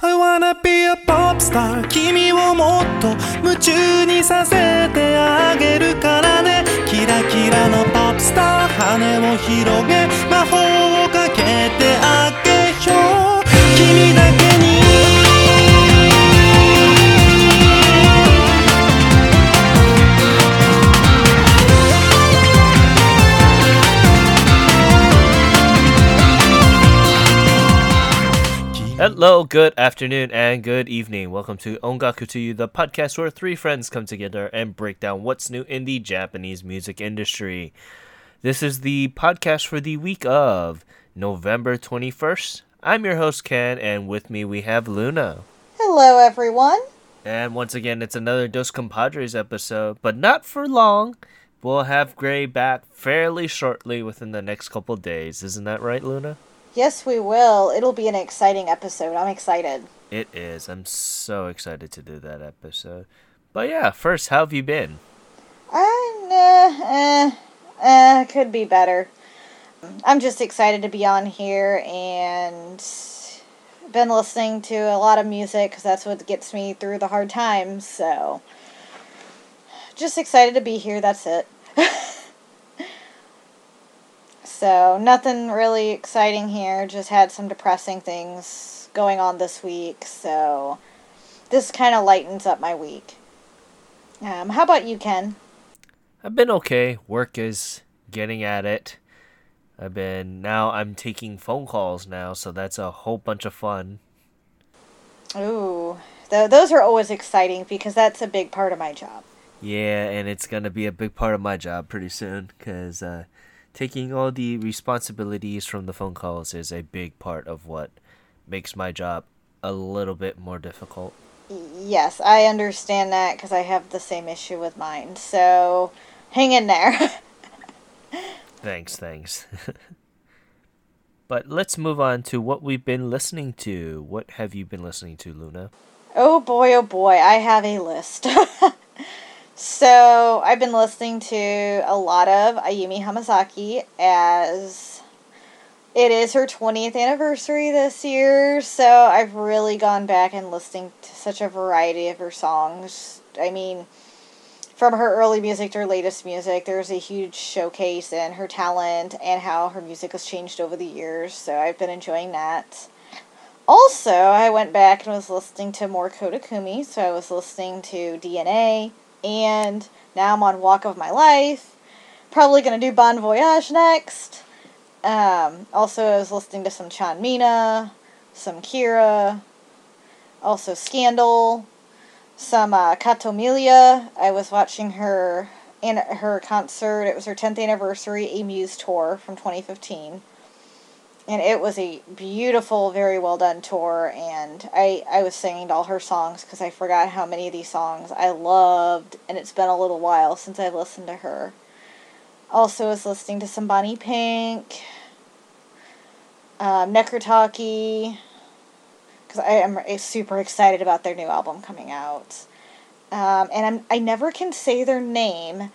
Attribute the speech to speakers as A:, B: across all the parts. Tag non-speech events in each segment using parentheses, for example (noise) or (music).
A: I wanna be a pop star. 君をもっと夢中にさせてあげるからね。キラキラのポップスター。羽を広げ魔法をかけてあげよう。
B: Hello, good afternoon, and good evening. Welcome to Ongaku to You, the podcast where three friends come together and break down what's new in the Japanese music industry. This is the podcast for the week of November 21st. I'm your host, Ken, and with me we have Luna.
C: Hello, everyone.
B: And once again, it's another Dos Compadres episode, but not for long. We'll have Gray back fairly shortly within the next couple days. Isn't that right, Luna?
C: Yes, we will. It'll be an exciting episode. I'm excited.
B: It is. I'm so excited to do that episode. But yeah, first, how have you been?
C: I uh, eh, eh, eh, could be better. I'm just excited to be on here and been listening to a lot of music because that's what gets me through the hard times. So, just excited to be here. That's it. (laughs) so, nothing really exciting here. Just had some depressing things going on this week. So, this kind of lightens up my week. Um, how about you, Ken?
B: I've been okay. Work is getting at it. I've been now I'm taking phone calls now, so that's a whole bunch of fun.
C: Ooh, th- those are always exciting because that's a big part of my job.
B: Yeah, and it's gonna be a big part of my job pretty soon, cause uh, taking all the responsibilities from the phone calls is a big part of what makes my job a little bit more difficult.
C: Yes, I understand that because I have the same issue with mine. So, hang in there. (laughs)
B: Thanks, thanks. (laughs) but let's move on to what we've been listening to. What have you been listening to, Luna?
C: oh boy, oh boy, I have a list. (laughs) so, I've been listening to a lot of Ayumi Hamasaki as it is her 20th anniversary this year. So, I've really gone back and listening to such a variety of her songs. I mean, from her early music to her latest music, there's a huge showcase in her talent and how her music has changed over the years. So I've been enjoying that. Also, I went back and was listening to more Koda Kumi. So I was listening to DNA, and now I'm on Walk of My Life. Probably gonna do Bon Voyage next. Um, also, I was listening to some Chan Mina, some Kira, also Scandal some uh, Kato Miliyah. I was watching her and her concert. It was her 10th anniversary A Muse tour from 2015. And it was a beautiful, very well done tour. And I, I was singing all her songs because I forgot how many of these songs I loved. And it's been a little while since I've listened to her. Also, was listening to some Bonnie Pink, um, Necry Talkie because I am super excited about their new album coming out. Um, and I'm I never can say their name,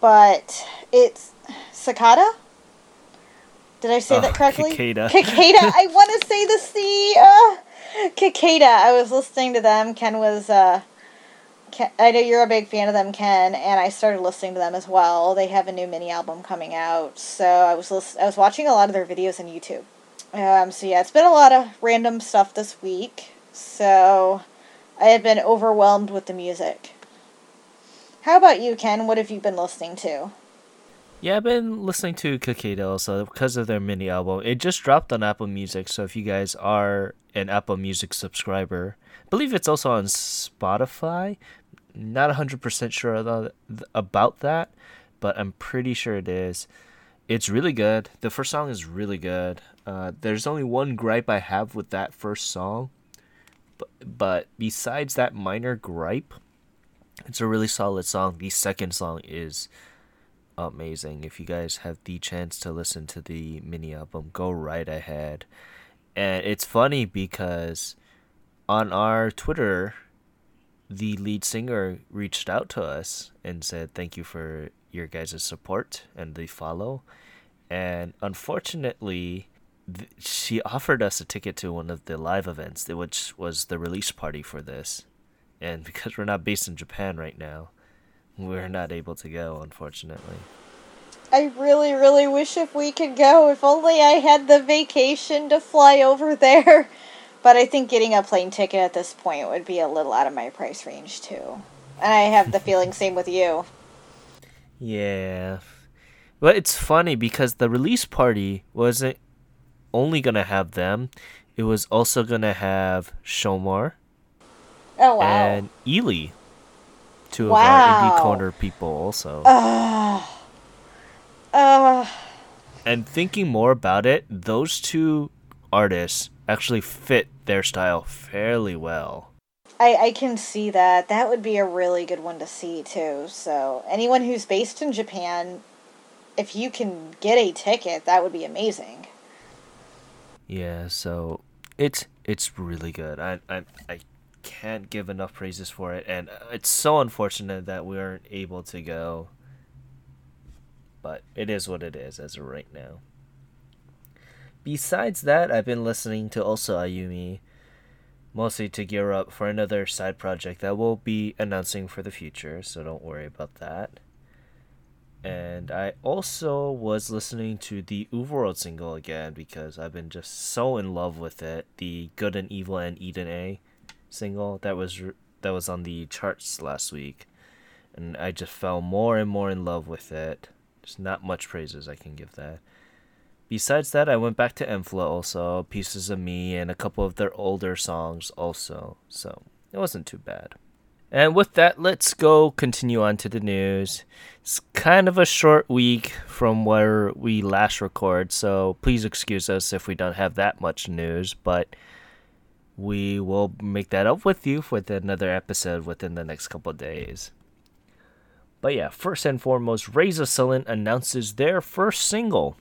C: but it's Cicada. Did I say
B: Oh,
C: that correctly?
B: Cicada.
C: Cicada. (laughs) I want to say the C. Uh, Cicada. I was listening to them. Ken was. Uh, Ken, I know you're a big fan of them, Ken, and I started listening to them as well. They have a new mini album coming out, so I was list- I was watching a lot of their videos on YouTube. Um, so yeah, it's been a lot of random stuff this week. So I have been overwhelmed with the music. How about you, Ken? What have you been listening to?
B: Yeah, I've been listening to Kakeda also because of their mini album. It just dropped on Apple Music, so if you guys are an Apple Music subscriber, I believe it's also on Spotify. Not 100% sure about about that, but I'm pretty sure it is. It's really good. The first song is really good. Uh, there's only one gripe I have with that first song, but, but besides that minor gripe, it's a really solid song. The second song is amazing. If you guys have the chance to listen to the mini album, go right ahead. And it's funny because on our Twitter, the lead singer reached out to us and said, Thank you for your guys' support and the follow. And unfortunately, th- she offered us a ticket to one of the live events, which was the release party for this. And (laughs) because we're not based in Japan right now, we're not able to go, unfortunately.
C: I really, really wish if we could go. If only I had the vacation to fly over there. (laughs) But I think getting a plane ticket at this point would be a little out of my price range too. And I have the (laughs) feeling same with you.
B: Yeah. But it's funny because the release party wasn't only gonna have them, it was also gonna have Shomar
C: Oh wow.
B: and Ely. Two of our
C: Wow.
B: indie corner people also.
C: Ugh. Ugh.
B: and thinking more about it, those two artists actually fit their style fairly well.
C: I, I can see that. That would be a really good one to see too. So anyone who's based in Japan, if you can get a ticket, that would be amazing.
B: Yeah, so it's it's really good. I I I can't give enough praises for it, and uh, it's so unfortunate that we aren't able to go. But it is what it is as of right now. Besides that, I've been listening to also Ayumi, mostly to gear up for another side project that we'll be announcing for the future, so don't worry about that. And I also was listening to the Overworld single again because I've been just so in love with it. The Good and Evil and Eden A single that was that was on the charts last week, and I just fell more and more in love with it. There's not much praises I can give that. Besides that, I went back to Enfla also, Pieces of Me, and a couple of their older songs also. So it wasn't too bad. And with that, let's go continue on to the news. It's kind of a short week from where we last record, so please excuse us if we don't have that much news, but we will make that up with you with another episode within the next couple days. But yeah, first and foremost, Raise A Suilen announces their first single.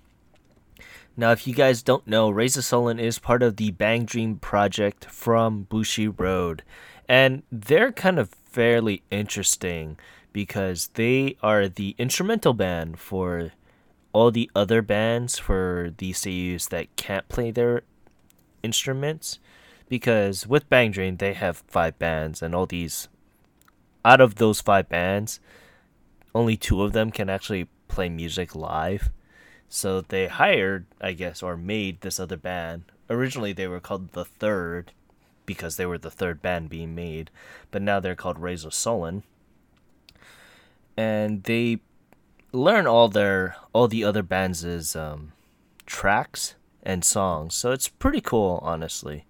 B: Now, if you guys don't know, Raise A Suilen is part of the Bang Dream project from Bushiroad. And they're kind of fairly interesting because they are the instrumental band for all the other bands for the seiyus that can't play their instruments. Because with Bang Dream, they have five bands, and all these, out of those five bands, only two of them can actually play music live. So they hired, I guess, or made this other band. Originally, they were called The Third because they were the third band being made, but now they're called Raise A Suilen. And they learn all their all the other bands' um, tracks and songs, so it's pretty cool, honestly.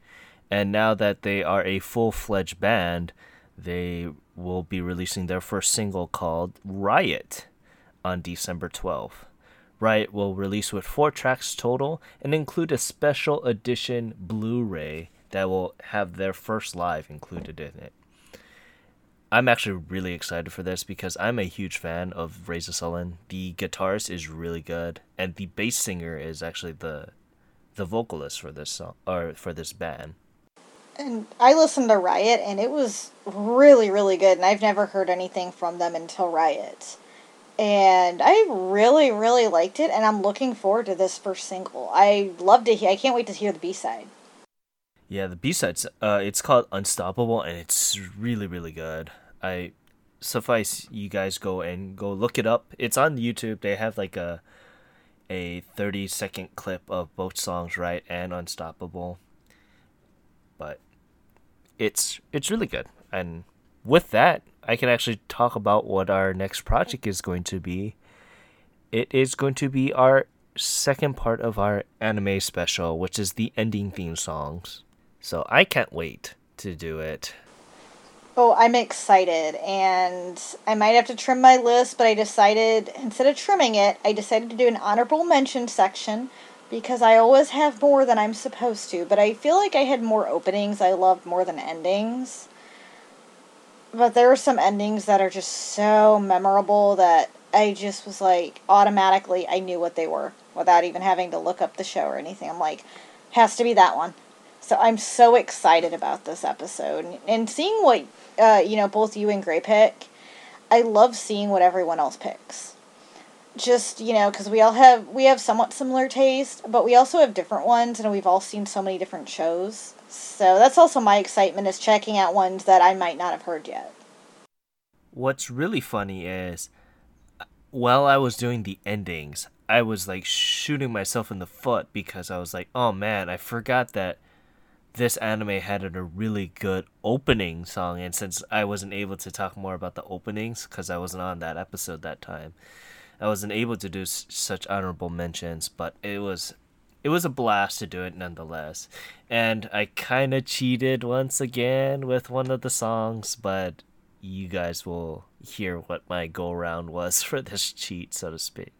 B: And now that they are a full fledged band, they will be releasing their first single called Riot on December 12th. Riot will release with four tracks total and include a special edition Blu ray that will have their first live included in it. I'm actually really excited for this because I'm a huge fan of Raise A Suilen. The guitarist is really good, and the bass singer is actually the the vocalist for this song or for this band.
C: And I listened to Riot, and it was really, really good. And I've never heard anything from them until Riot. And I really, really liked it, and I'm looking forward to this first single. I love to hear. I can't wait to hear the B side.
B: Yeah, the B sides. Uh, it's called Unstoppable, and it's really, really good. I suffice you guys go and go look it up. It's on YouTube. They have like a a thirty second clip of both songs, right, and Unstoppable. But it's it's really good, and with that, I can actually talk about what our next project is going to be. It is going to be our second part of our anime special, which is the ending theme songs. So I can't wait to do it.
C: Oh, I'm excited, and I might have to trim my list, but I decided instead of trimming it, I decided to do an honorable mention section because I always have more than I'm supposed to. But I feel like I had more openings I loved more than endings. But there are some endings that are just so memorable that I just was like automatically I knew what they were without even having to look up the show or anything. I'm like, has to be that one. So I'm so excited about this episode and, seeing what uh, you know both you and Gray pick. I love seeing what everyone else picks. Just you know because we all have we have somewhat similar taste but we also have different ones and we've all seen so many different shows so that's also my excitement is checking out ones that i might not have heard yet
B: What's really funny is uh, while I was doing the endings, I was like shooting myself in the foot because I was like, oh man, I forgot that this anime had a really good opening song. And since I wasn't able to talk more about the openings because I wasn't on that episode that time, I wasn't able to do s- such honorable mentions. But it was. It was a blast to do it nonetheless. And I kind of cheated once again with one of the songs, but you guys will hear what my go round was (laughs) for this cheat, so to speak.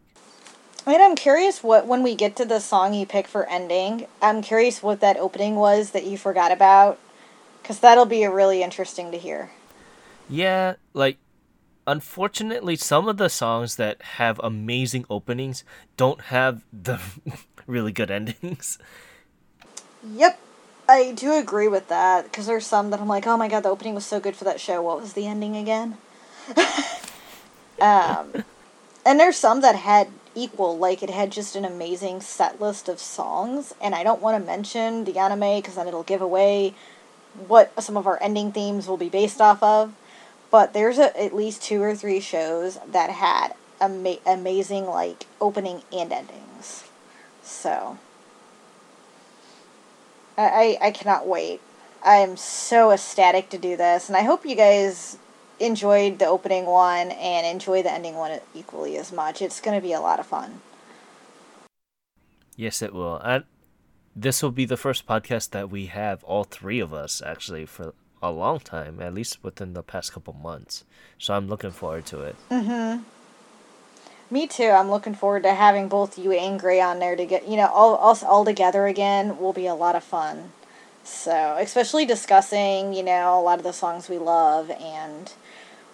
C: I mean, I'm curious what when we get to the song you pick for ending. I'm curious what that opening was that you forgot about, because that'll be really interesting to hear.
B: Yeah, like unfortunately, some of the songs that have amazing openings don't have the (laughs) really good endings.
C: Yep, I do agree with that because there's some that I'm like, oh my god, the opening was so good for that show. What was the ending again? (laughs) um, and there's some that had equal, like it had just an amazing set list of songs. And I don't want to mention the anime because then it'll give away what some of our ending themes will be based off of. But there's a, at least two or three shows that had ama- amazing like opening and endings. So I, I, cannot wait. I am so ecstatic to do this, and I hope you guys enjoyed the opening one and enjoy the ending one equally as much. It's going to be a lot of fun.
B: Yes, it will. And this will be the first podcast that we have all three of us actually for a long time, at least within the past couple months. So I'm looking forward to it.
C: Mm-hmm. Me too. I'm looking forward to having both you and Gray on there to get you know all us all together again. Will be a lot of fun. So especially discussing you know a lot of the songs we love and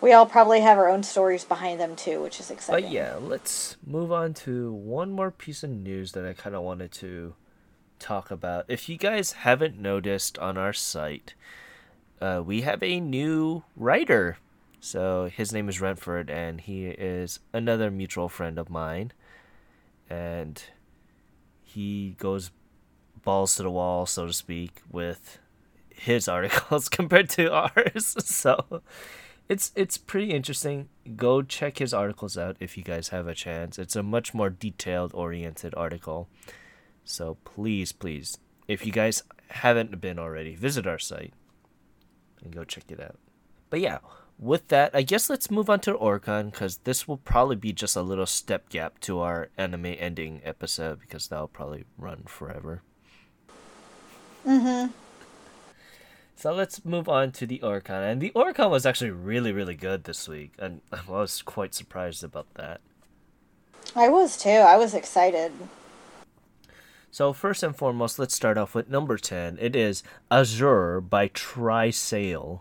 C: we all probably have our own stories behind them too, which is exciting.
B: But yeah, let's move on to one more piece of news that I kind of wanted to talk about. If you guys haven't noticed on our site, uh, we have a new writer. So his name is Rentford, and he is another mutual friend of mine. And he goes balls to the wall, so to speak, with his (laughs) articles (laughs) compared to ours. (laughs) So it's it's pretty interesting. Go check his articles out if you guys have a chance. It's a much more detailed oriented article. So please, please, if you guys haven't been already, visit our site and go check it out. But yeah, with that, I guess let's move on to Oricon because this will probably be just a little step gap to our anime ending episode because that'll probably run forever.
C: Mm-hmm.
B: So let's move on to the Oricon. And the Oricon was actually really, really good this week. And (laughs) I was quite surprised about that.
C: I was too. I was excited.
B: So first and foremost, let's start off with number 10. It is Azure by TrySail.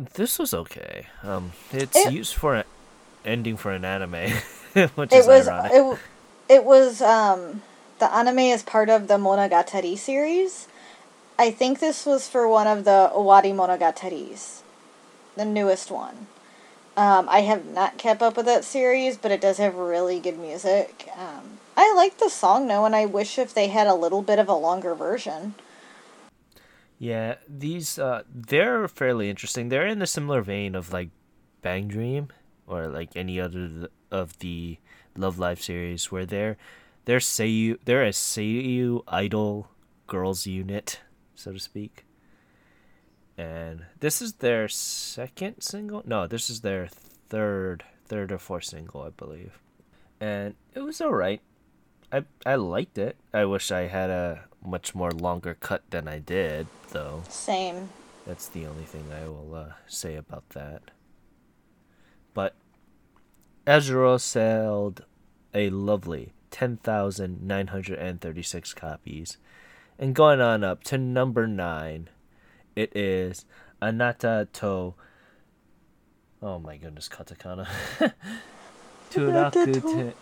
B: This was okay. Um, it's
C: It-
B: used for an ending for an anime, (laughs) which
C: It
B: is
C: was
B: ironic.
C: it, it was um the anime is part of the Monogatari series. I think this was for one of the Owari Monogataris, the newest one. Um, I have not kept up with that series, but it does have really good music. Um, I like the song though, and I wish if they had a little bit of a longer version.
B: Yeah, these uh they're fairly interesting. They're in the similar vein of like Bang Dream or like any other of the Love Live series where they're they're Seiyu they're a Seiyu idol girls unit, so to speak. And this is their second single? No, this is their third third or fourth single, I believe. And it was alright. I I liked it. I wish I had a much more longer cut than I did, though.
C: Same.
B: That's the only thing I will uh, say about that. But Azure sold a lovely 10,936 copies. And going on up to number 9, it is Anata to. Oh my goodness, katakana. (laughs) Turaku te.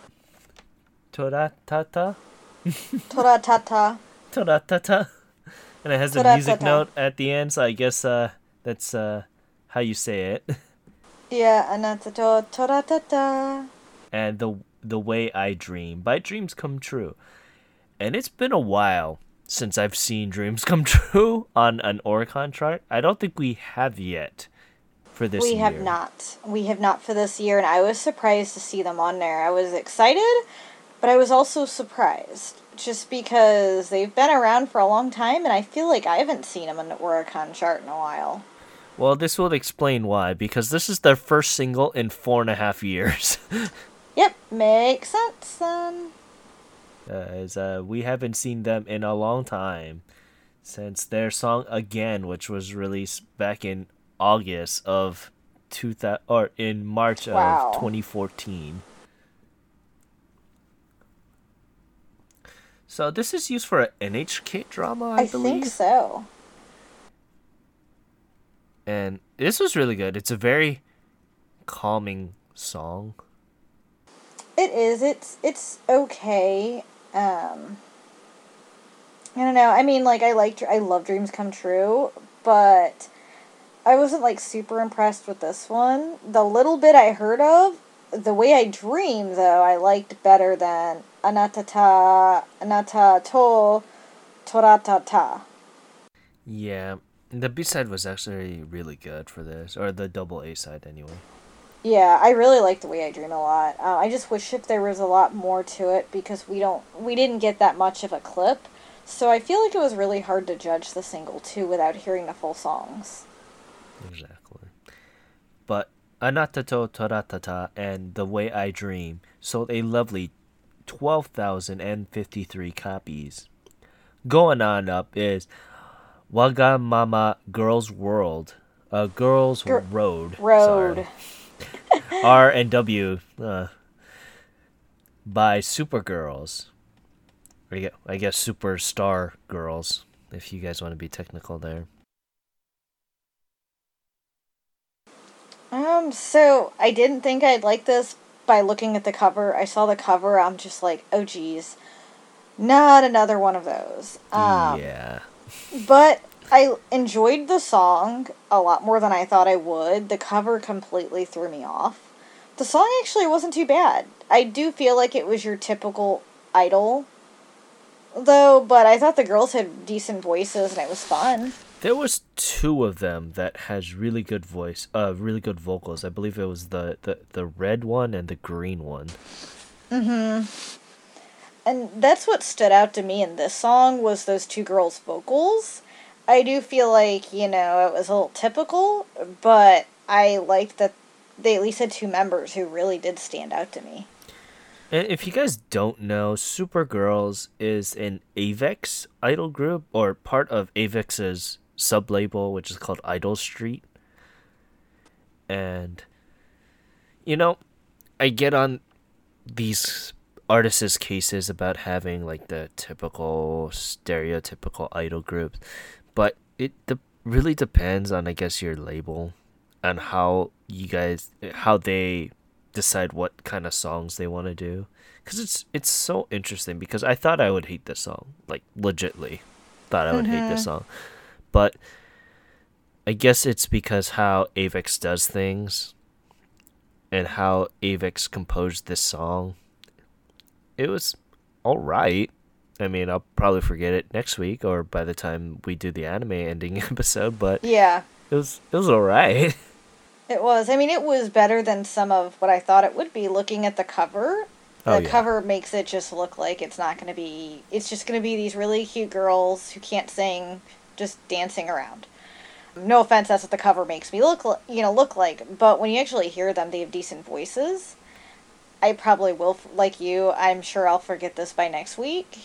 B: Toratata? (laughs)
C: Toratata.
B: Toratata. And it has a music note at the end, so I guess uh, that's uh, how you say it. (laughs)
C: Yeah, anata to toratata.
B: and the the way I dream by dreams come true. And it's been a while since I've seen dreams come (laughs) true on an Oricon chart. I don't think we have yet for this year.
C: we
B: year.
C: have not. We have not for this year, and I was surprised to see them on there. I was excited, but I was also surprised just because they've been around for a long time, and I feel like I haven't seen them on the Oricon chart in a while.
B: Well, this will explain why because this is their first single in four and a half years. (laughs)
C: Yep, makes sense then.
B: Uh, as uh, we haven't seen them in a long time since their song again, which was released back in August of two thousand or in March
C: Wow.
B: of 2014. So this is used for an NHK drama, I,
C: I,
B: believe,
C: think so.
B: and this was really good. It's a very calming song.
C: It is. It's it's okay. Um I don't know. I mean, like I liked I love Dreams Come True, but I wasn't like super impressed with this one. The little bit I heard of, the way I dream though, I liked better than Anatata Anata to Toratata.
B: Yeah, the B side was actually really good for this, or the double A side anyway.
C: Yeah, I really like the way I dream a lot. Uh, I just wish if there was a lot more to it because we don't we didn't get that much of a clip. So I feel like it was really hard to judge the single too without hearing the full songs.
B: Exactly. But Anatato Toratata and The Way I Dream sold a lovely 12,053 copies. Going on up is Wagamama Girls World, uh, Girls
C: Gir-
B: Road.
C: Road.
B: sorry. R and W uh, by Supergirls. Or I guess Superstar Girls, if you guys want to be technical there.
C: Um, so I didn't think I'd like this by looking at the cover. I saw the cover, I'm just like, oh geez. Not another one of those. Um,
B: yeah.
C: But I enjoyed the song a lot more than I thought I would. The cover completely threw me off. The song actually wasn't too bad. I do feel like it was your typical idol, though, but I thought the girls had decent voices and it was fun.
B: There was two of them that has really good voice, uh, really good vocals. I believe it was the, the, the red one and the green one. Mhm.
C: And that's what stood out to me in this song was those two girls' vocals. I do feel like, you know, it was a little typical, but I liked that they at least had two members who really did stand out to me.
B: And if you guys don't know, Supergirls is an Avex idol group or part of Avex's sub label, which is called Idol Street. And, you know, I get on these artists' cases about having like the typical stereotypical idol groups, but it de- really depends on, I guess, your label and how you guys, how they decide what kind of songs they want to do. Because it's it's so interesting because I thought I would hate this song like legitly thought I would hate this mm-hmm. song. But I guess it's because how Avex does things and how Avex composed this song it was all right I mean I'll probably forget it next week or by the time we do the anime ending (laughs) episode but
C: Yeah,
B: it was it was all right (laughs)
C: it was. I mean, it was better than some of what I thought it would be looking at the cover. Oh, the
B: Oh, yeah.
C: cover makes it just look like it's not going to be. It's just going to be these really cute girls who can't sing, just dancing around. No offense, that's what the cover makes me look, you know, look like. But when you actually hear them, they have decent voices. I probably will, like you. I'm sure I'll forget this by next week.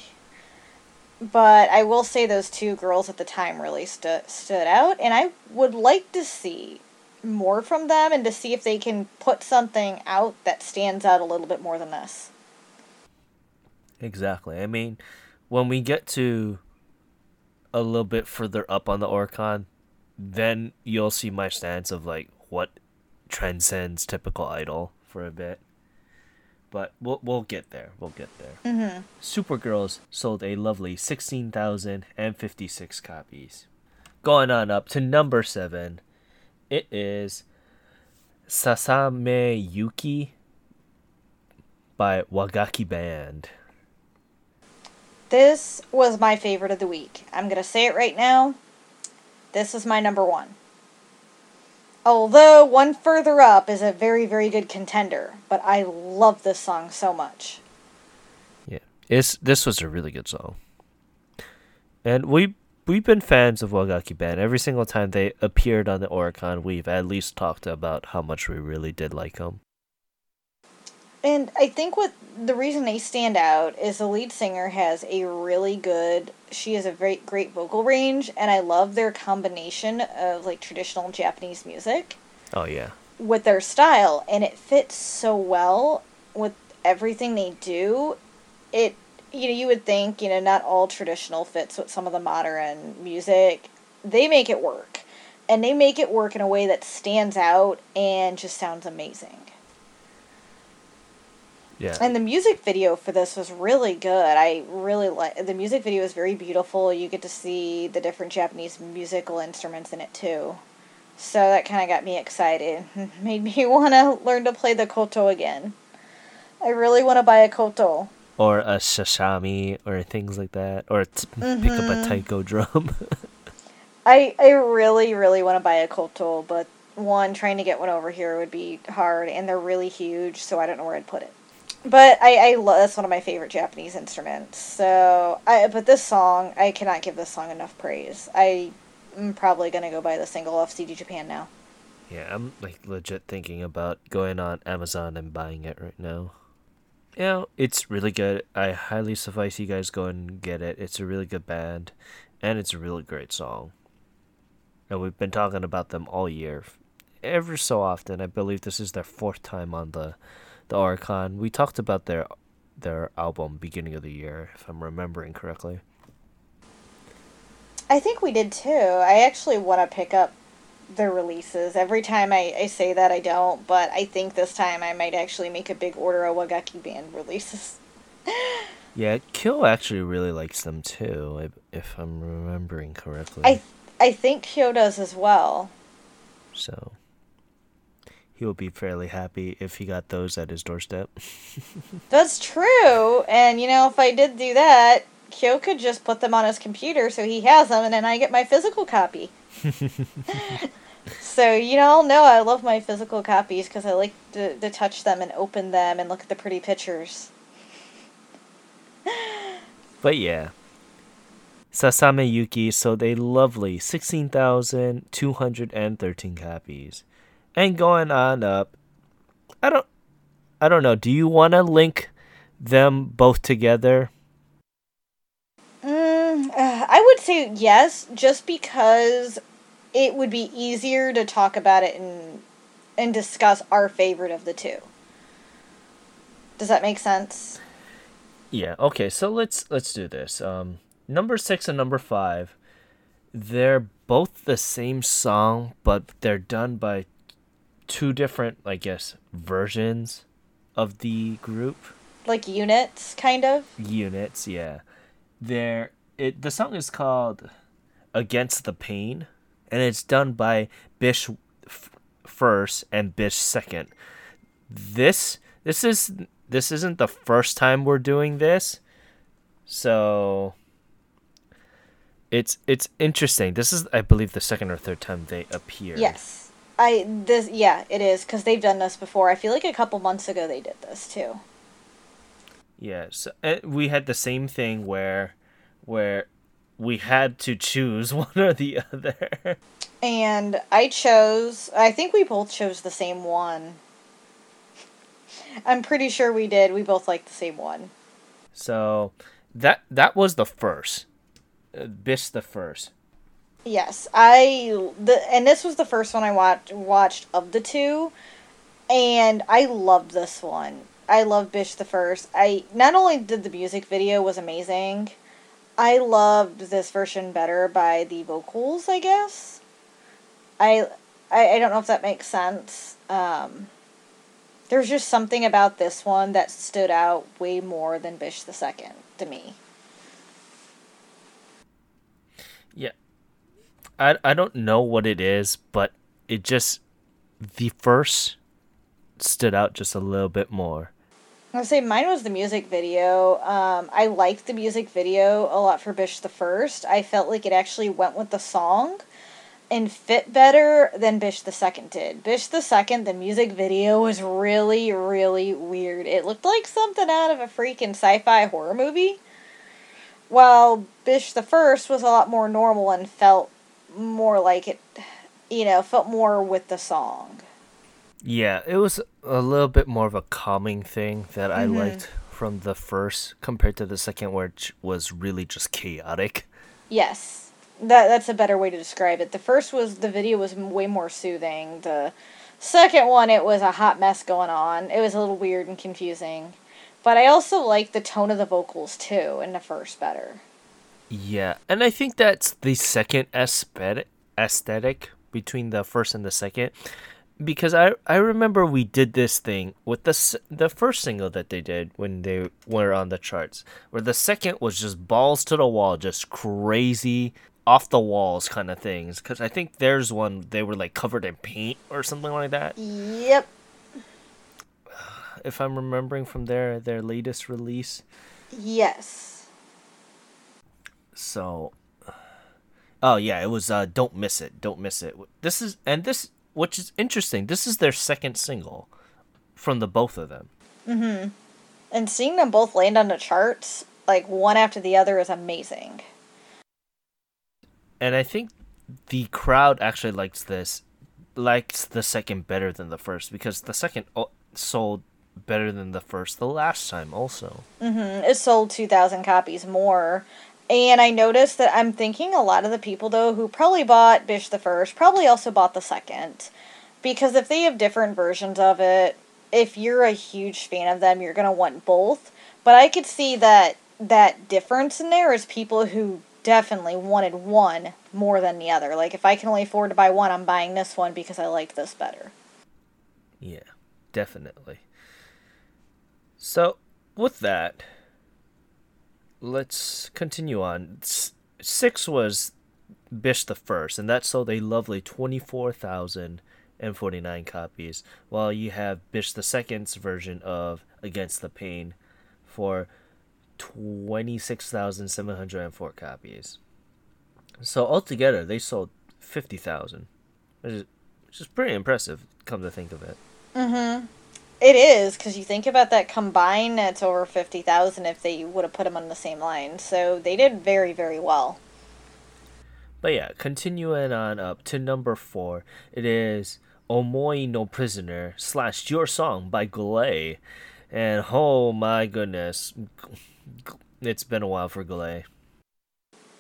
C: But I will say those two girls at the time really stood stood out, and I would like to see more from them and to see if they can put something out that stands out a little bit more than this.
B: Exactly. I mean, when we get to a little bit further up on the Oricon, then you'll see my stance of like what transcends typical idol for a bit. But we'll we'll get there. We'll get there.
C: Mm-hmm.
B: Supergirls sold a lovely sixteen thousand and fifty six copies. Going on up to number seven, it is Sasame Yuki by Wagakki Band.
C: This was my favorite of the week. I'm going to say it right now. This is my number one. Although one further up is a very, very good contender, but I love this song so much.
B: Yeah, it's this was a really good song, and we we've been fans of Wagakki Band every single time they appeared on the Oricon. We've at least talked about how much we really did like them.
C: And I think what the reason they stand out is the lead singer has a really good she has a very great vocal range and I love their combination of like traditional Japanese music
B: Oh yeah.
C: with their style and it fits so well with everything they do. It you know, you would think, you know, not all traditional fits with some of the modern music. They make it work. And they make it work in a way that stands out and just sounds amazing.
B: Yeah.
C: And the music video for this was really good. I really like the music video is very beautiful. You get to see the different Japanese musical instruments in it too. So that kind of got me excited. (laughs) Made me (laughs) want to learn to play the koto again. I really want to buy a koto.
B: or a sashimi or things like that, or t- pick up a mm-hmm. taiko drum. (laughs)
C: I I really really want to buy a koto, but one trying to get one over here would be hard, and they're really huge, so I don't know where I'd put it. But I I lo- that's one of my favorite Japanese instruments. So I but this song I cannot give this song enough praise. I am probably gonna go buy the single off CD Japan now.
B: yeah, I'm like legit thinking about going on Amazon and buying it right now. Know, it's really good. I highly suffice you guys go and get it. It's a really good band, and it's a really great song. And we've been talking about them all year, ever so often. I believe this is their fourth time on the the Oricon. We talked about their their album beginning of the year, if I'm remembering correctly.
C: I think we did too. I actually want to pick up their releases. Every time I, I say that, I don't, but I think this time I might actually make a big order of Wagakki Band releases. (laughs)
B: Yeah, Kill actually really likes them too, if- if I'm remembering correctly.
C: I I think Kyo does as well.
B: So he will be fairly happy if he got those at his doorstep. (laughs)
C: That's true. And you know, if I did do that, Kyo could just put them on his computer so he has them and then I get my physical copy. (laughs) so, you all know, I love my physical copies because I like to, to touch them and open them and look at the pretty pictures. (laughs)
B: But yeah. Sasame Yuki sold a lovely 16,213 copies. And going on up, I don't I don't know, do you want to link them both together?
C: Mm, uh, I would say yes, just because it would be easier to talk about it and and discuss our favorite of the two. Does that make sense?
B: Yeah. Okay. So let's let's do this. Um, number six and number five, they're both the same song, but they're done by two different, I guess, versions of the group
C: Like units, kind of.
B: units. Yeah. They're it. The song is called "Against the Pain," and it's done by Bish f- first and Bish second. This this is this isn't the first time we're doing this, so it's it's interesting. This is I believe the second or third time they appear.
C: Yes. I this yeah, it is cuz they've done this before. I feel like a couple months ago they did this too.
B: Yeah, so uh, we had the same thing where where we had to choose (laughs) one or the other.
C: And I chose I think we both chose the same one. I'm pretty sure we did. We both liked the same one.
B: So that that was the first. Uh, the first.
C: Yes, I the and this was the first one I watched watched of the two, and I loved this one. I love Bish the first. I not only did the music video was amazing, I loved this version better by the vocals. I guess. I I, I don't know if that makes sense. Um, there's just something about this one that stood out way more than Bish the second to me.
B: Yeah. I I don't know what it is, but it just the first stood out just a little bit more.
C: I would say mine was the music video. Um, I liked the music video a lot for Bish the First. I felt like it actually went with the song and fit better than Bish the Second did. Bish the Second, the music video was really, really weird. It looked like something out of a freaking sci-fi horror movie. While Bish the First was a lot more normal and felt more like it, you know, felt more with the song.
B: Yeah, it was a little bit more of a calming thing that I
C: Mhm.
B: liked from the first compared to the second, which was really just chaotic.
C: Yes, that that's a better way to describe it. The first was the video was way more soothing. The second one, it was a hot mess going on. It was a little weird and confusing. But I also like the tone of the vocals too in the first better.
B: Yeah, and I think that's the second aesthetic aesthetic between the first and the second, because I I remember we did this thing with the the first single that they did when they were on the charts, where the second was just balls to the wall, just crazy off the walls kind of things. Because I think there's one they were like covered in paint or something like that.
C: Yep.
B: If I'm remembering from their their latest release.
C: Yes.
B: So, oh yeah, it was uh, "Don't Miss It." Don't miss it. This is and this, which is interesting. This is their second single from the both of them.
C: Mm Mhm. And seeing them both land on the charts like one after the other is amazing.
B: And I think the crowd actually likes this, likes the second better than the first because the second sold better than the first the last time also.
C: Mm-hmm. It sold 2,000 copies more. And I noticed that I'm thinking a lot of the people, though, who probably bought Bish the First, probably also bought the second. Because if they have different versions of it, if you're a huge fan of them, you're to want both. But I could see that that difference in there is people who definitely wanted one more than the other. Like, if I can only afford to buy one, I'm buying this one because I like this better.
B: Yeah, definitely. So, with that, let's continue on. S- six was Bish the First, and that sold a lovely 24,049 copies, while you have Bish the Second's version of Against the Pain for 26,704 copies. So, altogether, they sold 50,000, which is, which is pretty impressive, come to think of it.
C: Mm-hmm. It is because you think about that combined, it's over fifty thousand if they would have put them on the same line. So they did very, very well.
B: But yeah, continuing on up to number four, it is Omoi no Prisoner slash Your Song by Glay. And oh my goodness, it's been a while for Glay.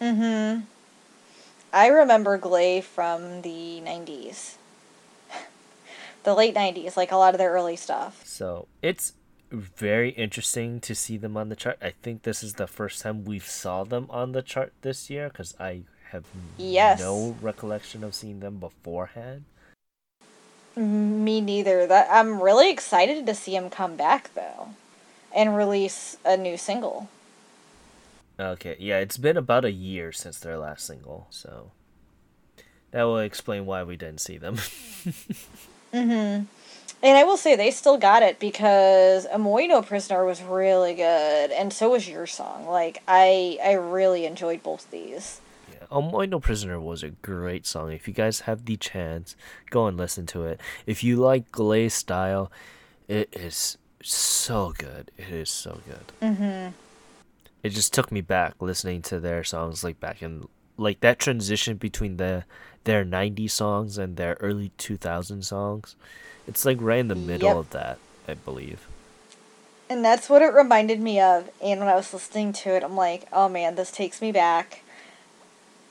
C: Mm-hmm. I remember Glay from the nineties, the late nineties, like a lot of their early stuff.
B: So it's very interesting to see them on the chart. I think this is the first time we've saw them on the chart this year because I have
C: Yes.
B: no recollection of seeing them beforehand.
C: Me neither. That I'm really excited to see him come back though, and release a new single.
B: Okay, yeah, it's been about a year since their last single, so that will explain why we didn't see them. (laughs)
C: Mm-hmm. And I will say they still got it because Omoi no Prisoner was really good, and so was your song. Like I, I really enjoyed both these.
B: yeah, Omoi no Prisoner was a great song. If you guys have the chance, go and listen to it. If you like Glay's style, it is so good. It is so good.
C: Mm-hmm.
B: It just took me back listening to their songs like back in like that transition between the their 90s songs and their early 2000 songs. It's like right in the middle
C: Yep.
B: of that, I believe.
C: And that's what it reminded me of. And when I was listening to it, I'm like, oh man, this takes me back.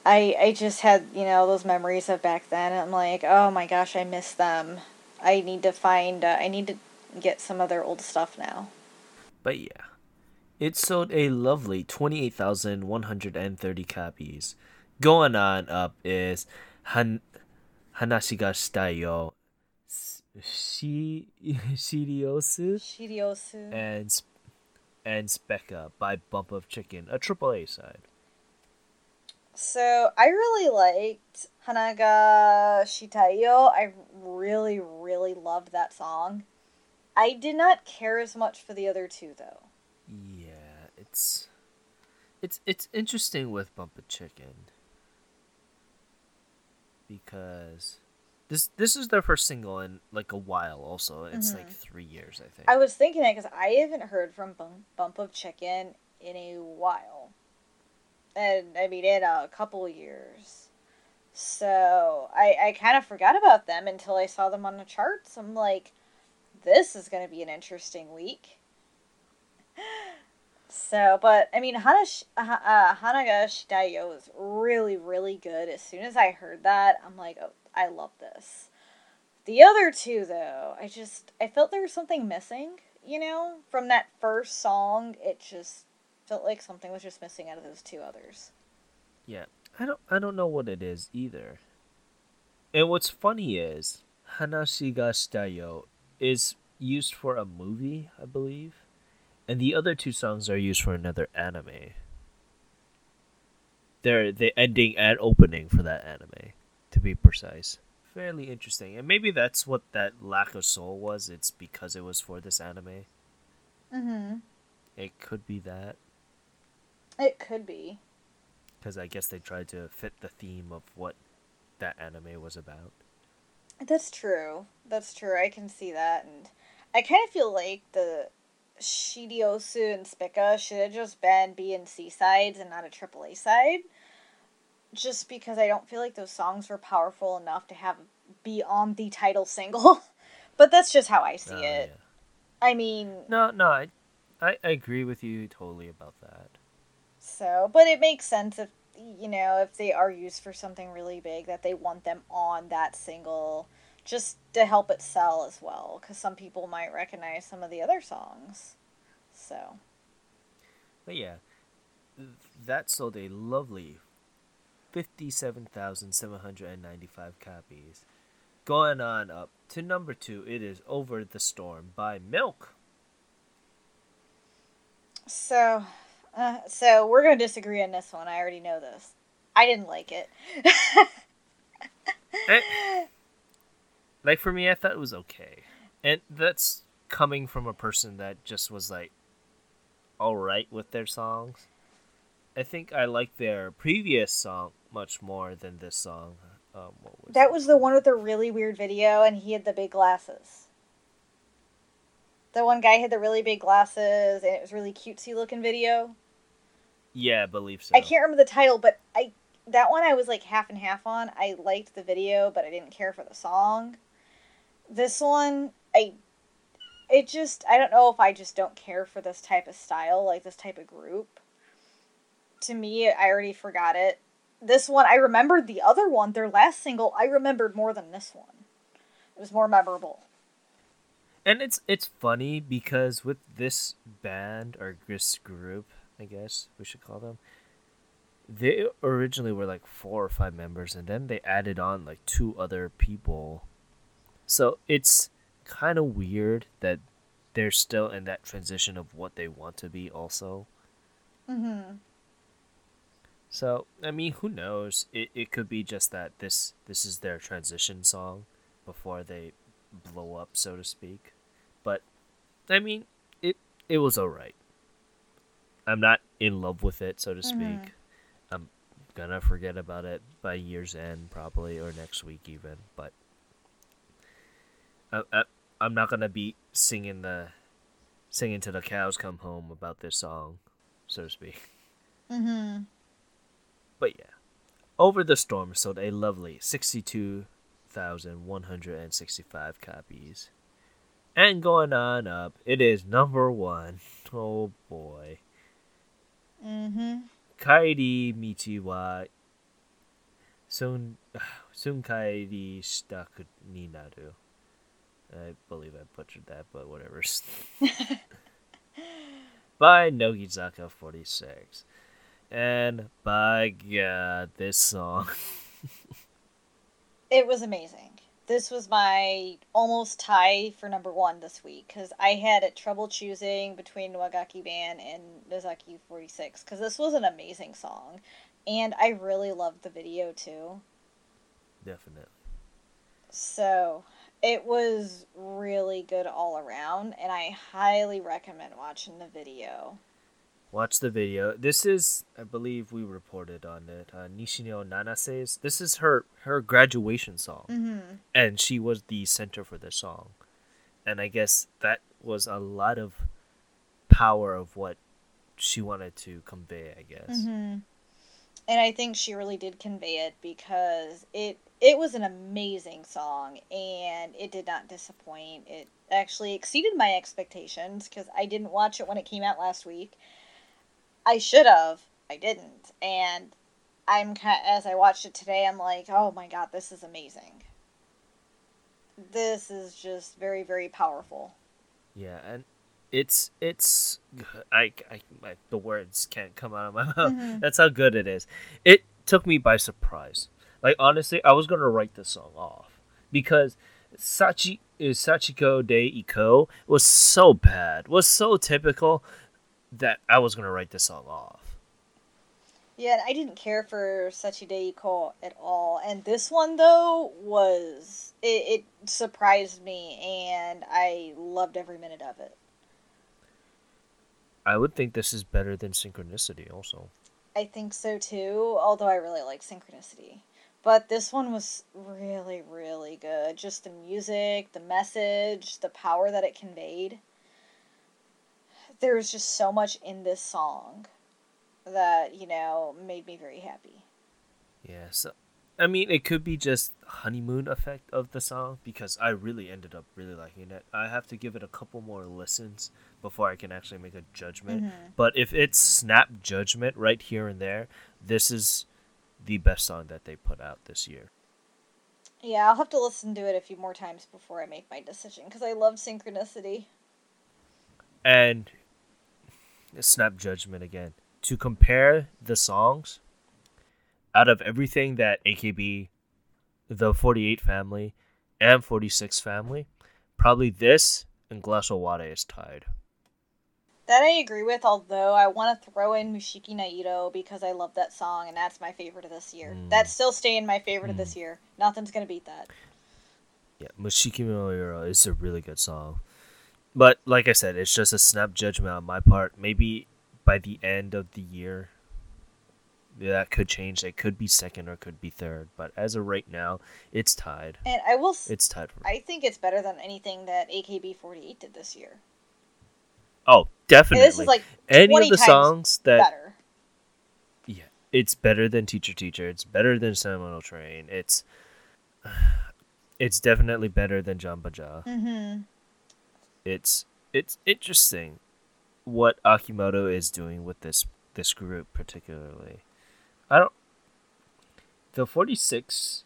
C: I I just had you know those memories of back then. And I'm like, oh my gosh, I miss them. I need to find. Uh, I need to get some of their old stuff now.
B: But yeah, it sold a lovely 28,130 copies. Going on up is Han Hanashi ga Shitai yo Shi Shiriosu
C: Shiriosu.
B: and and Spica by Bump of Chicken, a triple A side.
C: So I really liked Hanaga Shitayo. I really, really loved that song. I did not care as much for the other two though.
B: Yeah, it's it's it's interesting with Bump of Chicken because this this is their first single in like a while. Also, it's like mm-hmm. three years, I think.
C: I was thinking that because I haven't heard from Bump, Bump of Chicken in a while. And I mean, in a couple years. So I, I kind of forgot about them until I saw them on the charts. I'm like, this is going to be an interesting week. So, but I mean, Hana, uh, uh, Hanaga is really, really good. As soon as I heard that, I'm like, oh, I love this. The other two, though, I just I felt there was something missing. You know, from that first song, it just felt like something was just missing out of those two others.
B: Yeah, I don't I don't know what it is either. And what's funny is Hanashi ga is used for a movie, I believe, and the other two songs are used for another anime. They're the ending and opening for that anime, to be precise. Fairly interesting, and maybe that's what that lack of soul was. It's because it was for this anime.
C: Mm-hmm.
B: It could be that.
C: It could be.
B: because I guess they tried to fit the theme of what that anime was about.
C: That's true. That's true. I can see that, and I kind of feel like the Shiriosu and Spica should have just been B and C sides and not a triple A side. Just because I don't feel like those songs were powerful enough to have be on the title single. (laughs) but that's just how I see
B: Oh,
C: it.
B: yeah.
C: I mean,
B: No, no, I, I, I agree with you totally about that.
C: so, but it makes sense if you know if they are used for something really big that they want them on that single just to help it sell as well because some people might recognize some of the other songs. So.
B: But yeah, that sold a lovely 57,795 copies. Going on up to number two, it is Over the Storm by Milk.
C: So, uh, so we're gonna disagree on this one. I already know this. I didn't like it. (laughs)
B: Like for me, I thought it was okay. And that's coming from a person that just was like alright with their songs. I think I like their previous song much more than this song. Um, what was
C: that
B: it?
C: was the one with the really weird video, and he had the big glasses. The one guy had the really big glasses, and it was really cutesy looking video.
B: Yeah, I believe so.
C: I can't remember the title, but I that one I was like half and half on. I liked the video, but I didn't care for the song. This one, I it just I don't know if I just don't care for this type of style, like this type of group. To me, I already forgot it. This one, I remembered the other one, their last single, I remembered more than this one. It was more memorable.
B: And it's it's funny because with this band or this group, I guess we should call them, they originally were like four or five members, and then they added on like two other people. So it's kind of weird that they're still in that transition of what they want to be, also.
C: Mm-hmm.
B: So I mean, who knows? It it could be just that this this is their transition song before they blow up, so to speak. But I mean, it it was alright. I'm not in love with it, so to speak.
C: Mhm.
B: I'm gonna forget about it by year's end, probably, or next week even. But I, I, I'm not gonna be singing the singing to the cows come home about this song, so to speak.
C: Mm-hmm.
B: But yeah, Over the Storm sold a lovely 62,165 copies. And going on up, it is number one. Oh boy.
C: Mm-hmm.
B: Kairi Michi wa sun, Sunkairi (sighs) shitaku ni naru. I believe I butchered that, but whatever. (laughs) by Nogizaka 46. And by God, this song.
C: It was amazing. This was my almost tie for number one this week because I had it trouble choosing between Wagakki Band and Nogizaka 46 because this was an amazing song. and I really loved the video too.
B: Definitely.
C: So it was really good all around, and I highly recommend watching the video.
B: Watch the video. This is, I believe, we reported on it. Uh, Nishino Nanase's. This is her her graduation song,
C: Mm-hmm.
B: and she was the center for the song. And I guess that was a lot of power of what she wanted to convey. I guess.
C: Mm-hmm. And I think she really did convey it because it it was an amazing song and it did not disappoint. It actually exceeded my expectations because I didn't watch it when it came out last week. I should have. I didn't. And I'm kind as I watched it today, I'm like, oh my god, this is amazing. This is just very very powerful.
B: Yeah, and it's it's I, I, I the words can't come out of my (laughs) mouth.
C: Mhm.
B: That's how good it is. It took me by surprise. Like honestly, I was gonna write this song off because Sachi is Sachiko de Iko was so bad, was so typical that I was gonna write this song off.
C: Yeah, I didn't care for Sachi de Iko at all. And this one though was it, it surprised me and I loved every minute of it.
B: I would think this is better than Synchronicity also.
C: I think so too, although I really like Synchronicity. But this one was really, really good. Just the music, the message, the power that it conveyed. There was just so much in this song that, you know, made me very happy.
B: Yeah, so I mean, it could be just honeymoon effect of the song because I really ended up really liking it. I have to give it a couple more listens before I can actually make a judgment.
C: Mhm.
B: But if it's snap judgment right here and there, this is the best song that they put out this year.
C: Yeah, I'll have to listen to it a few more times before I make my decision because I love Synchronicity.
B: And snap judgment again. To compare the songs, out of everything that AKB, the 48 family, and 46 family, probably this and Glass wo Ware is tied.
C: That I agree with, although I want to throw in Mushiki Naito because I love that song and that's my favorite of this year.
B: Mm.
C: That's still staying my favorite of this year. Nothing's going to beat that.
B: Yeah, Mushiki Yura is a really good song. But like I said, it's just a snap judgment on my part. Maybe by the end of the year, that could change. It could be second or could be third. But as of right now, it's tied.
C: And I will s
B: It's tied for
C: I think it's better than anything that AKB48 did this year.
B: Oh,
C: And
B: definitely.
C: this is like
B: Any of the songs that
C: better.
B: yeah, it's better than Teacher Teacher. It's better than Sentimental Train. It's (sighs) it's definitely better than Jabaja.
C: Mm-hmm.
B: It's it's interesting what Akimoto is doing with this this group particularly. I don't the 46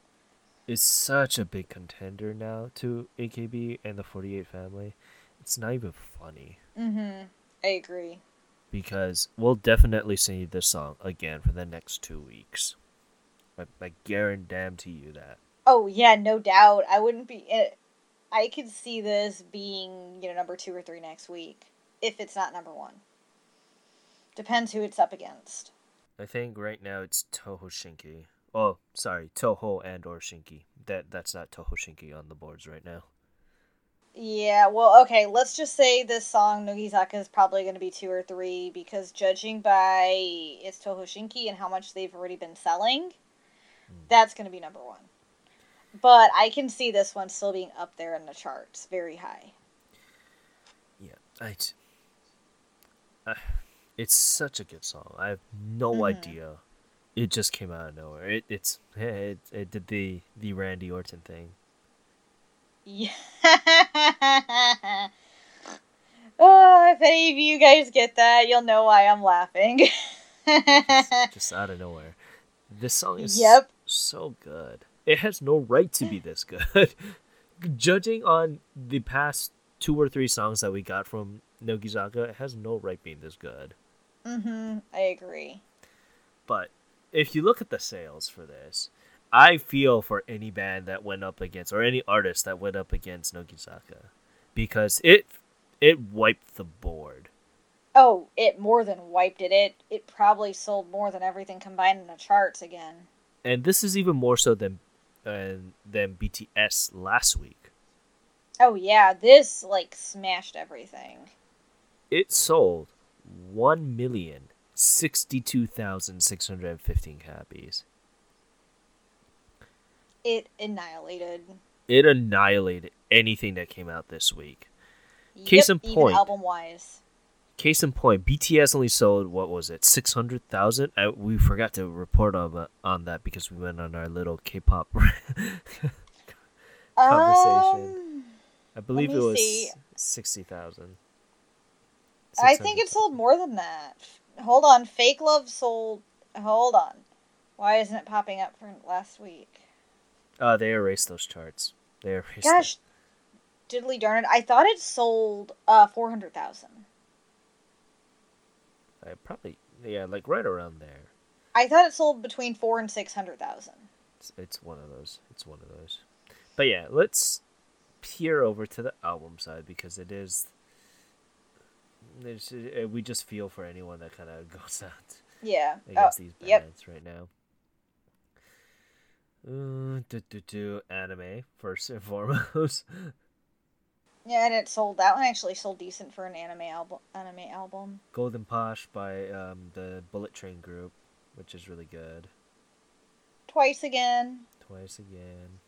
B: is such a big contender now to AKB and the 48 family. It's not even funny
C: Mm-hmm. I agree.
B: because we'll definitely sing this song again for the next two weeks. I, I guarantee you that.
C: Oh yeah, no doubt. I wouldn't be. It, I could see this being you know number two or three next week if it's not number one. Depends who it's up against.
B: I think right now it's Toho Shinki. Oh, sorry, Toho and or Shinki. That that's not Toho Shinki on the boards right now.
C: Yeah, well, okay, let's just say this song Nogizaka is probably going to be two or three because judging by its Toho Shinki and how much they've already been selling, that's going to be number one. But I can see this one still being up there in the charts, very high.
B: Yeah, I. it's such a good song. I have no
C: Mhm.
B: idea. It just came out of nowhere. It it's it, it did the the Randy Orton thing.
C: Yeah. (laughs) oh, if any of you guys get that, you'll know why I'm laughing.
B: Just, just out of nowhere. This song is
C: Yep.
B: so good. It has no right to be this good. (laughs) Judging on the past two or three songs that we got from Nogizaka, it has no right being this good.
C: Mm-hmm. I agree.
B: But if you look at the sales for this, I feel for any band that went up against or any artist that went up against Nogizaka because it it wiped the board.
C: Oh, it more than wiped it. It it probably sold more than everything combined in the charts again.
B: And this is even more so than uh, than BTS last week.
C: Oh yeah, this like smashed everything.
B: It sold one million sixty-two thousand six hundred and fifteen copies.
C: It annihilated.
B: It annihilated anything that came out this week. Case in point.
C: album wise.
B: Case in point, BTS only sold what was it, six hundred thousand? We forgot to report on on that because we went on our little K-pop (laughs) conversation.
C: Um,
B: I believe it was
C: see.
B: sixty thousand.
C: I think it sold more than that. Hold on, Fake Love sold. Hold on. Why isn't it popping up for last week?
B: Uh, they erased those charts. They erased.
C: Gosh, diddly darn it! I thought it sold uh four hundred thousand.
B: I probably yeah, like right around there.
C: I thought it sold between four and six hundred thousand.
B: It's, it's one of those. It's one of those. But yeah, let's peer over to the album side because it is. There's, uh, we just feel for anyone that kind of (laughs) goes out
C: Yeah.
B: against
C: oh,
B: these
C: yep.
B: bands right now. Uh, do, do, do, anime first and (laughs) foremost.
C: Yeah, and it sold. That one actually sold decent for an anime album. Anime album.
B: Golden Posh by um, the Bullet Train Group, which is really good.
C: Twice again.
B: Twice again.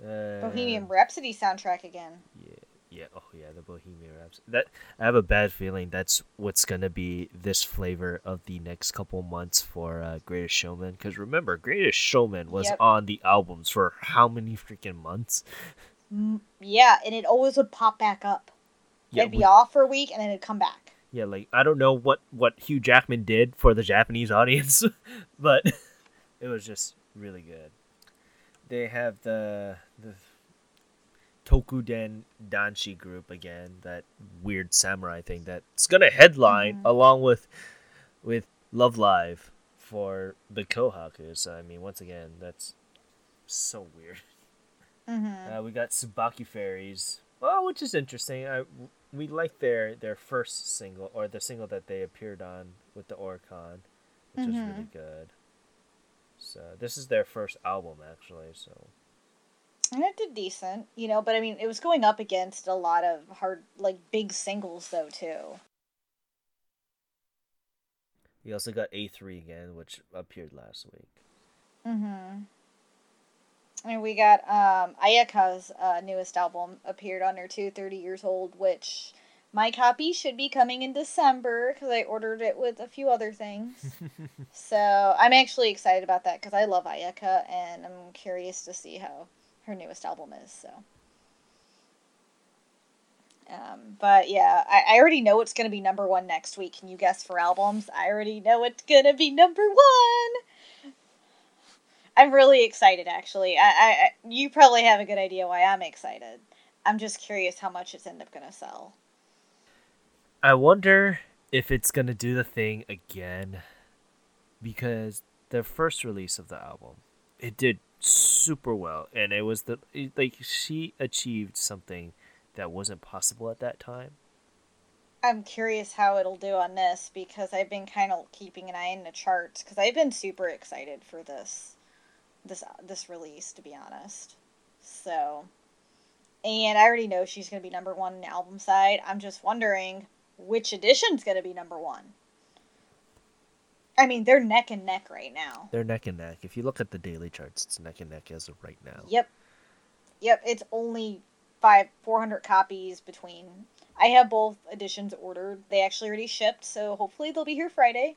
B: Uh,
C: Bohemian Rhapsody soundtrack again.
B: Yeah, yeah. Oh, yeah. The Bohemian Rhapsody. That I have a bad feeling that's what's gonna be this flavor of the next couple months for uh, Greatest Showman. Because remember, Greatest Showman was
C: Yep.
B: on the albums for how many freaking months?
C: Mm, yeah, and it always would pop back up.
B: Yeah,
C: it'd be
B: we-
C: off for a week and then it'd come back.
B: yeah. Like I don't know what what Hugh Jackman did for the Japanese audience, (laughs) but (laughs) it was just really good. They have the the Touken Danshi group again, that weird samurai thing that's gonna headline
C: Mhm.
B: along with with Love Live for the Kohakus. I mean, once again, that's so weird.
C: Mm-hmm.
B: Uh, we got Tsubaki Factory, well, which is interesting. I we like their their first single or the single that they appeared on with the Oricon, which is really good. So this is their first album actually. So
C: And it did decent, you know, but I mean, it was going up against a lot of hard, like, big singles, though, too.
B: we also got A three again, which appeared last week.
C: Mm-hmm. And we got um, Ayaka's uh, newest album appeared on her too, 30 years old, which my copy should be coming in December because I ordered it with a few other things. (laughs) so I'm actually excited about that because I love Ayaka and I'm curious to see how her newest album is. So. Um, but yeah, I, I already know it's gonna be number one next week. Can you guess for albums? I already know it's gonna be number one. I'm really excited, actually. I, I, I you probably have a good idea why I'm excited. I'm just curious how much it's end up gonna sell.
B: I wonder if it's gonna do the thing again, because the first release of the album, it did super well, and it was the like she achieved something that wasn't possible at that time.
C: I'm curious how it'll do on this because I've been kind of keeping an eye on the charts because I've been super excited for this, this this release to be honest. So, and I already know she's gonna be number one in the album side. I'm just wondering which edition's gonna be number one. I mean, they're neck and neck right now.
B: They're neck and neck. If you look at the daily charts, it's neck and neck as of right now.
C: Yep. Yep, it's only five four hundred copies between. I have both editions ordered. They actually already shipped, so hopefully they'll be here Friday.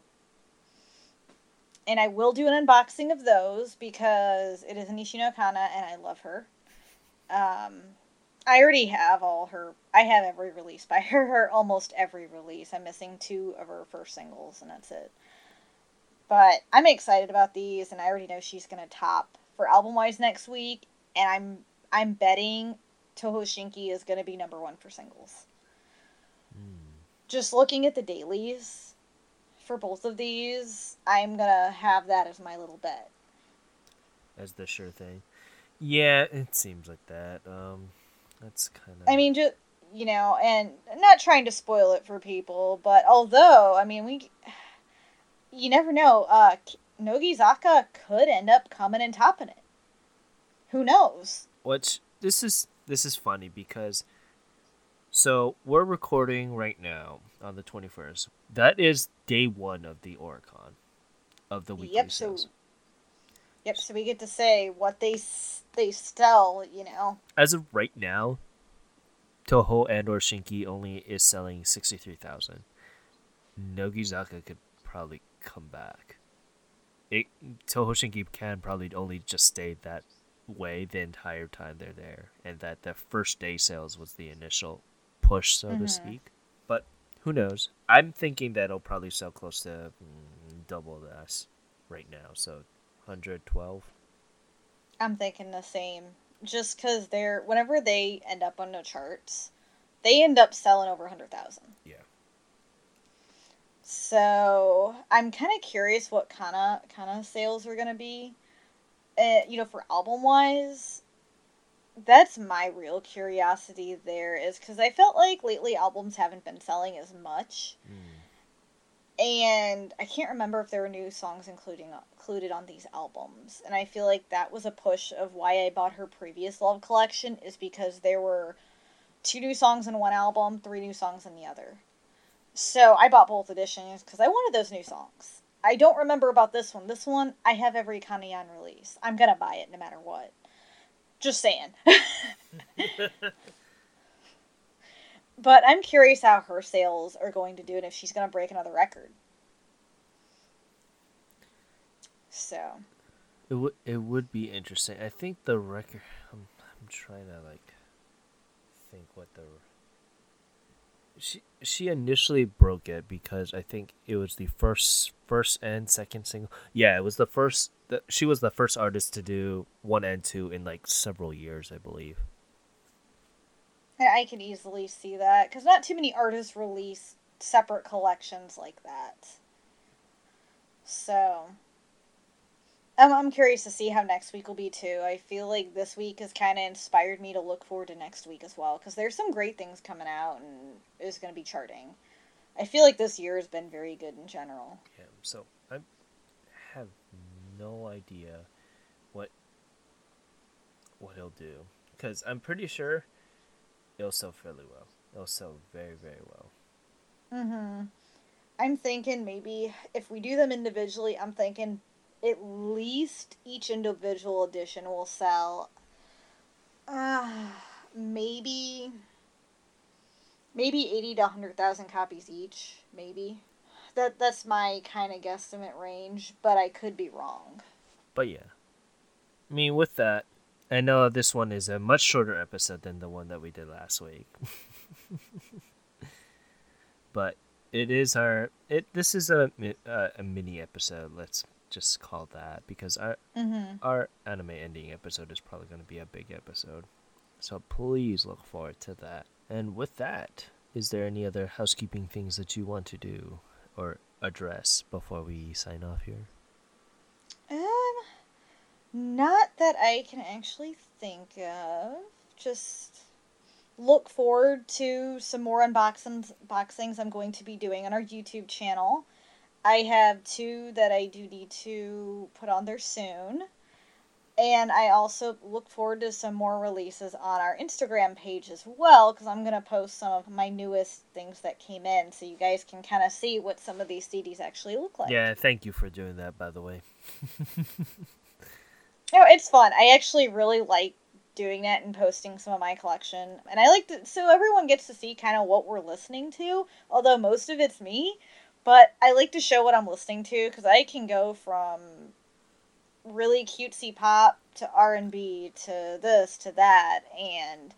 C: And I will do an unboxing of those because it is Nishino Kana and I love her. Um, I already have all her. I have every release by (laughs) her. Her almost every release. I'm missing two of her first singles, and that's it. But I'm excited about these, and I already know she's gonna top for album wise next week. And I'm I'm betting Toho Shinki is gonna be number one for singles. Just looking at the dailies for both of these, I'm gonna have that as my little bet.
B: As the sure thing. Yeah, it seems like that. Um, that's kind of.
C: I mean, just you know, and not trying to spoil it for people, but although, I mean, we, you never know, uh, Nogizaka could end up coming and topping it. Who knows?
B: Which this is this is funny because so we're recording right now on the 21st. That is day 1 of the Oricon of the weekly
C: Yep, so
B: sales.
C: Yep, so we get to say what they they sell, you know.
B: As of right now, Toho and or Shinki only is selling 63,000. Nogizaka could probably come back. It Toho Shinki can probably only just stay that way the entire time they're there, and that the first day sales was the initial push, so to
C: Mhm.
B: speak. But who knows? I'm thinking that it'll probably sell close to mm, double this right now, so 112.
C: I'm thinking the same. Just because they're, whenever they end up on the charts, they end up selling over 100,000.
B: Yeah.
C: So I'm kind of curious what kind of kind of sales are gonna be. Uh, you know, for album wise, that's my real curiosity. There is because I felt like lately albums haven't been selling as much,
B: Mm.
C: and I can't remember if there were new songs including included on these albums. And I feel like that was a push of why I bought her previous Love collection is because there were two new songs in one album, three new songs in the other. So I bought both editions because I wanted those new songs. I don't remember about this one. This one I have every Kanayan release. I'm gonna buy it no matter what. Just saying. (laughs) but I'm curious how her sales are going to do and if she's gonna break another record. So
B: It would it would be interesting. I think the record. I'm I'm trying to like think what the. She she initially broke it because I think it was the first first and second single. Yeah, it was the first. The, she was the first artist to do one and two in like several years, I believe.
C: I can easily see that because not too many artists release separate collections like that. So, I'm I'm curious to see how next week will be too. I feel like this week has kind of inspired me to look forward to next week as well because there's some great things coming out and it's going to be charting. I feel like this year has been very good in general.
B: Yeah, so I have no idea what what he'll do because I'm pretty sure it'll sell fairly well. It'll sell very very well.
C: Mm-hmm. I'm thinking maybe if we do them individually, I'm thinking at least each individual edition will sell uh, maybe maybe 80 to 100,000 copies each, maybe. That that's my kind of guesstimate range, but I could be wrong.
B: But yeah, I mean with that, I know this one is a much shorter episode than the one that we did last week. (laughs) but it is our it. This is a mi- uh, a mini episode. Let's just call that because our
C: Mm-hmm.
B: our anime ending episode is probably going to be a big episode. So please look forward to that. And with that, is there any other housekeeping things that you want to do or address before we sign off here?
C: Um, not that I can actually think of. Just look forward to some more unboxings boxings I'm going to be doing on our YouTube channel. I have two that I do need to put on there soon. And I also look forward to some more releases on our Instagram page as well, because I'm going to post some of my newest things that came in so you guys can kind of see what some of these CDs actually look like.
B: Yeah, thank you for doing that by the way. (laughs)
C: No, it's fun. I actually really like doing that and posting some of my collection. And I like to, so everyone gets to see kind of what we're listening to, although most of it's me. But I like to show what I'm listening to because I can go from really cutesy pop to R&B to this to that. And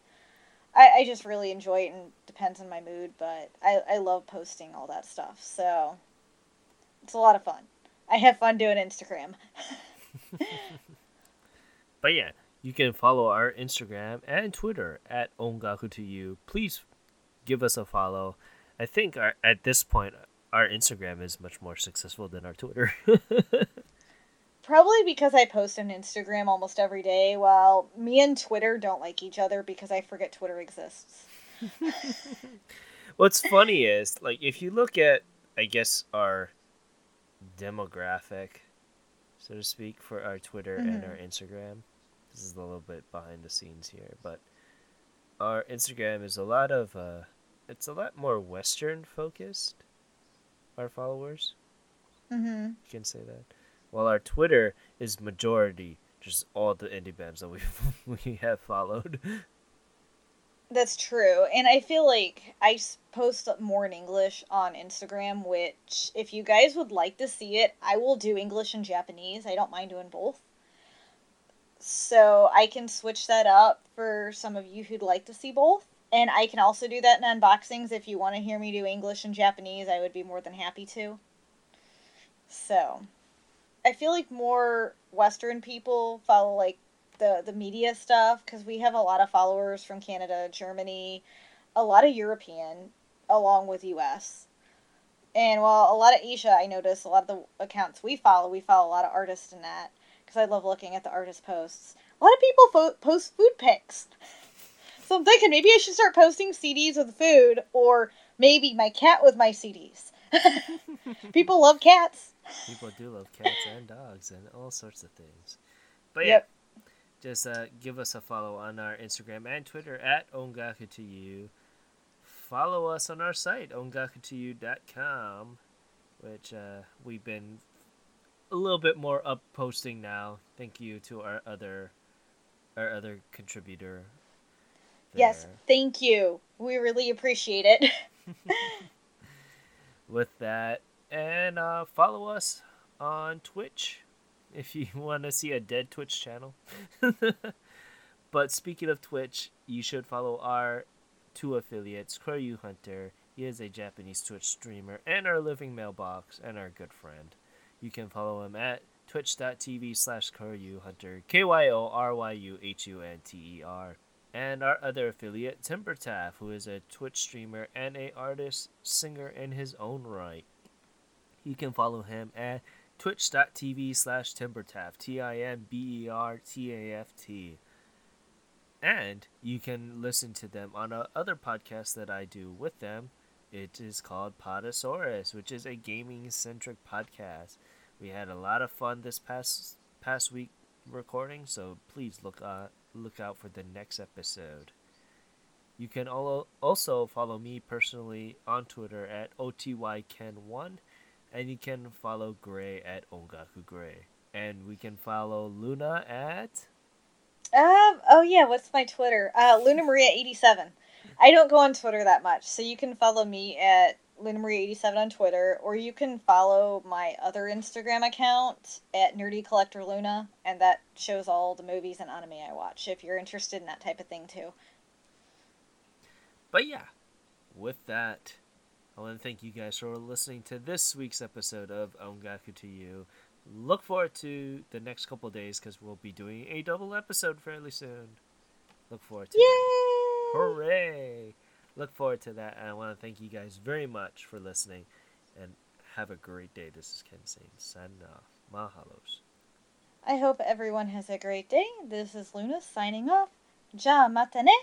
C: I, I just really enjoy it and depends on my mood. But I, I love posting all that stuff. So it's a lot of fun. I have fun doing Instagram. (laughs)
B: But yeah, you can follow our Instagram and Twitter at ongaku to you. Please give us a follow. I think our, at this point our Instagram is much more successful than our Twitter. (laughs)
C: Probably because I post on Instagram almost every day, while me and Twitter don't like each other because I forget Twitter exists.
B: What's funny is, like, if you look at, I guess, our demographic, so to speak, for our Twitter and our Instagram, this is a little bit behind the scenes here, but our Instagram is a lot of, uh, it's a lot more Western focused, our followers.
C: Mm-hmm.
B: You can say that. While our Twitter is majority just all the indie bands that we (laughs) we have followed.
C: That's true. And I feel like I post more in English on Instagram, which, if you guys would like to see it, I will do English and Japanese. I don't mind doing both. So I can switch that up for some of you who'd like to see both. And I can also do that in unboxings. If you want to hear me do English and Japanese, I would be more than happy to. So I feel like more Western people follow like the the media stuff because we have a lot of followers from Canada, Germany, a lot of European, along with U.S. And while a lot of Asia, I notice a lot of the accounts we follow, we follow a lot of artists in that because I love looking at the artist posts. A lot of people fo- post food pics. (laughs) So I'm thinking maybe I should start posting CDs with food, or maybe my cat with my CDs. (laughs) people love cats.
B: People do love cats and dogs and all sorts of things. But
C: Yep.
B: yeah, just uh, give us a follow on our Instagram and Twitter at ongaku to you. Follow us on our site ongaku2you.com, which uh, we've been a little bit more up posting now. Thank you to our other our other contributor.
C: Yes, thank you. We really appreciate it. (laughs)
B: with that. And uh, follow us on Twitch if you (laughs) want to see a dead Twitch channel. (laughs) but speaking of Twitch, you should follow our two affiliates, Kyoryu Hunter. He is a Japanese Twitch streamer and our living mailbox and our good friend. You can follow him at twitch.tv slash Kyoryu Hunter, K Y O R Y U H U N T E R and our other affiliate, Timbertaft, who is a Twitch streamer and a artist singer in his own right. You can follow him at twitch.tv slash Timbertaft, T I M B E R T A F T. And you can listen to them on a other podcast that I do with them. It is called Podosaurus, which is a gaming centric podcast. We had a lot of fun this past past week recording, so please look uh, look out for the next episode. You can also follow me personally on Twitter at OTYKen1, and you can follow Gray at Ongaku Gray. And we can follow Luna at.
C: Um. Oh yeah. What's my Twitter? Uh, Luna Maria eighty seven. I don't go on Twitter that much, so you can follow me at Luna Marie eighty seven on Twitter, or you can follow my other Instagram account at Nerdy Collector Luna, and that shows all the movies and anime I watch. If you're interested in that type of thing too.
B: But yeah, with that, I want to thank you guys for listening to this week's episode of Ongaku to You. Look forward to the next couple days because we'll be doing a double episode fairly soon. Look forward to it.
C: Yay!
B: Hooray! Look forward to that, and I want to thank you guys very much for listening, and have a great day. This is Ken saying, signing off. Mahalos.
C: I hope everyone has a great day. This is Luna signing off. Ja mata ne.